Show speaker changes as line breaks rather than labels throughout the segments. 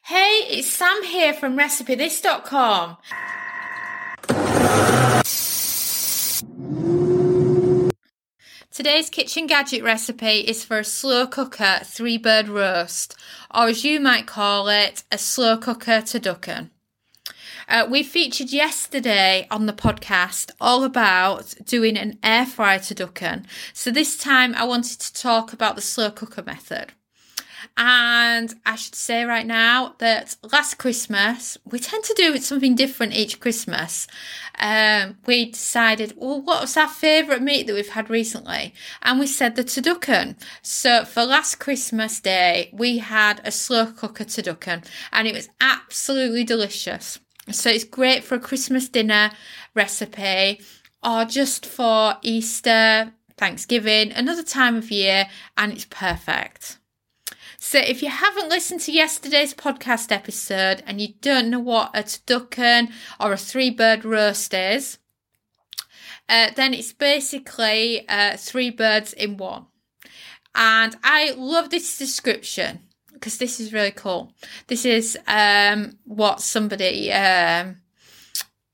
Hey, it's Sam here from RecipeThis.com. Today's kitchen gadget recipe is for a slow cooker three bird roast, or as you might call it, a slow cooker turducken. Uh, we featured yesterday on the podcast all about doing an air fryer turducken. So this time I wanted to talk about the slow cooker method. And I should say right now that last Christmas, we tend to do something different each Christmas. Um, we decided, well, what was our favourite meat that we've had recently? And we said the turducken. So for last Christmas Day, we had a slow cooker turducken and it was absolutely delicious. So it's great for a Christmas dinner recipe or just for Easter, Thanksgiving, another time of year, and it's perfect. So if you haven't listened to yesterday's podcast episode and you don't know what a turducken or a three bird roast is, uh, then it's basically uh, three birds in one. And I love this description because this is really cool. This is um, what somebody um,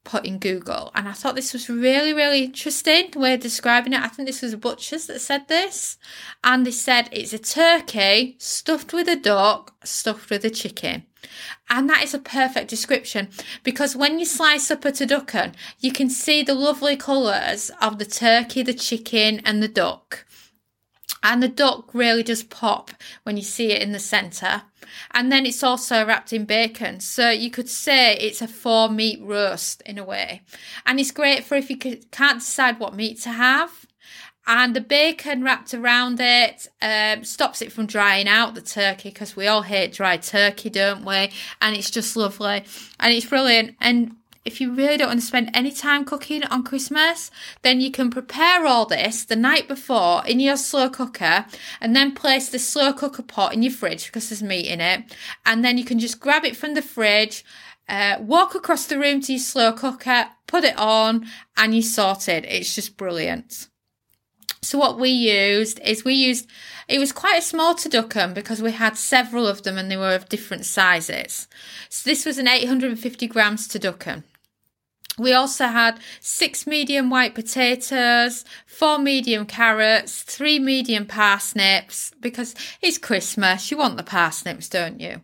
put in Google. And I thought this was really, really interesting way of describing it. I think this was butcher's that said this. And they said it's a turkey stuffed with a duck, stuffed with a chicken. And that is a perfect description because when you slice up a turducken, you can see the lovely colours of the turkey, the chicken, and the duck. And the duck really does pop when you see it in the centre. And then it's also wrapped in bacon. So you could say it's a four meat roast in a way. And it's great for if you can't decide what meat to have. And the bacon wrapped around it um, stops it from drying out the turkey because we all hate dry turkey, don't we? And it's just lovely. And it's brilliant. And if you really don't want to spend any time cooking on Christmas, then you can prepare all this the night before in your slow cooker and then place the slow cooker pot in your fridge because there's meat in it. And then you can just grab it from the fridge, uh, walk across the room to your slow cooker, put it on, and you're sorted. It's just brilliant. So what we used is we used it was quite a small turducken because we had several of them and they were of different sizes. So this was an 850 grams turducken. We also had six medium white potatoes, four medium carrots, three medium parsnips, because it's Christmas, you want the parsnips, don't you?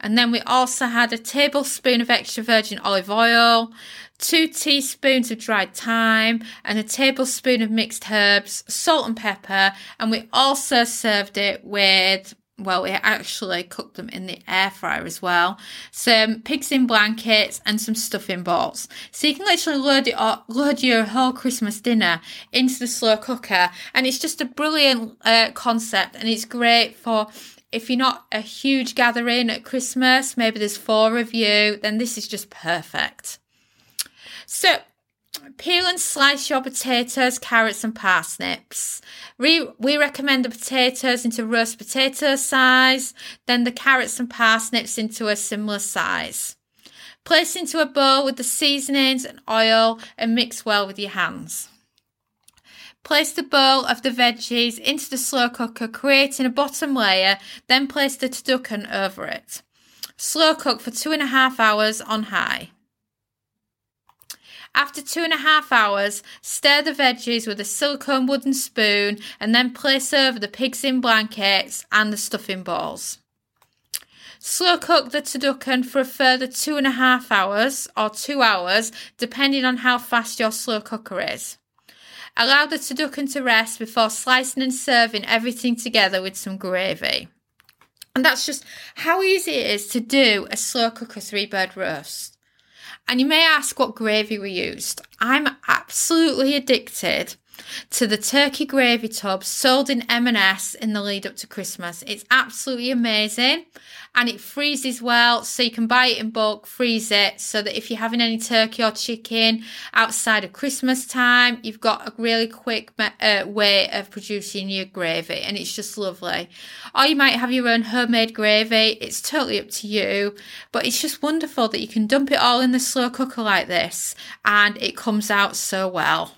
And then we also had a tablespoon of extra virgin olive oil, two teaspoons of dried thyme, and a tablespoon of mixed herbs, salt and pepper. And we also served it with well, we actually cooked them in the air fryer as well. Some pigs in blankets and some stuffing balls. So you can literally load it up, load your whole Christmas dinner into the slow cooker, and it's just a brilliant uh, concept, and it's great for if you're not a huge gathering at Christmas. Maybe there's four of you, then this is just perfect. So Peel and slice your potatoes, carrots, and parsnips. We, we recommend the potatoes into roast potato size, then the carrots and parsnips into a similar size. Place into a bowl with the seasonings and oil and mix well with your hands. Place the bowl of the veggies into the slow cooker, creating a bottom layer, then place the turducken over it. Slow cook for two and a half hours on high. After two and a half hours, stir the veggies with a silicone wooden spoon and then place over the pigs in blankets and the stuffing balls. Slow cook the turducken for a further two and a half hours or two hours, depending on how fast your slow cooker is. Allow the turducken to rest before slicing and serving everything together with some gravy. And that's just how easy it is to do a slow cooker three bird roast. And you may ask what gravy we used. I'm absolutely addicted to the turkey gravy tub sold in M&S in the lead up to Christmas. It's absolutely amazing and it freezes well so you can buy it in bulk, freeze it so that if you're having any turkey or chicken outside of Christmas time, you've got a really quick uh, way of producing your gravy and it's just lovely. Or you might have your own homemade gravy. It's totally up to you, but it's just wonderful that you can dump it all in the slow cooker like this and it comes out so well.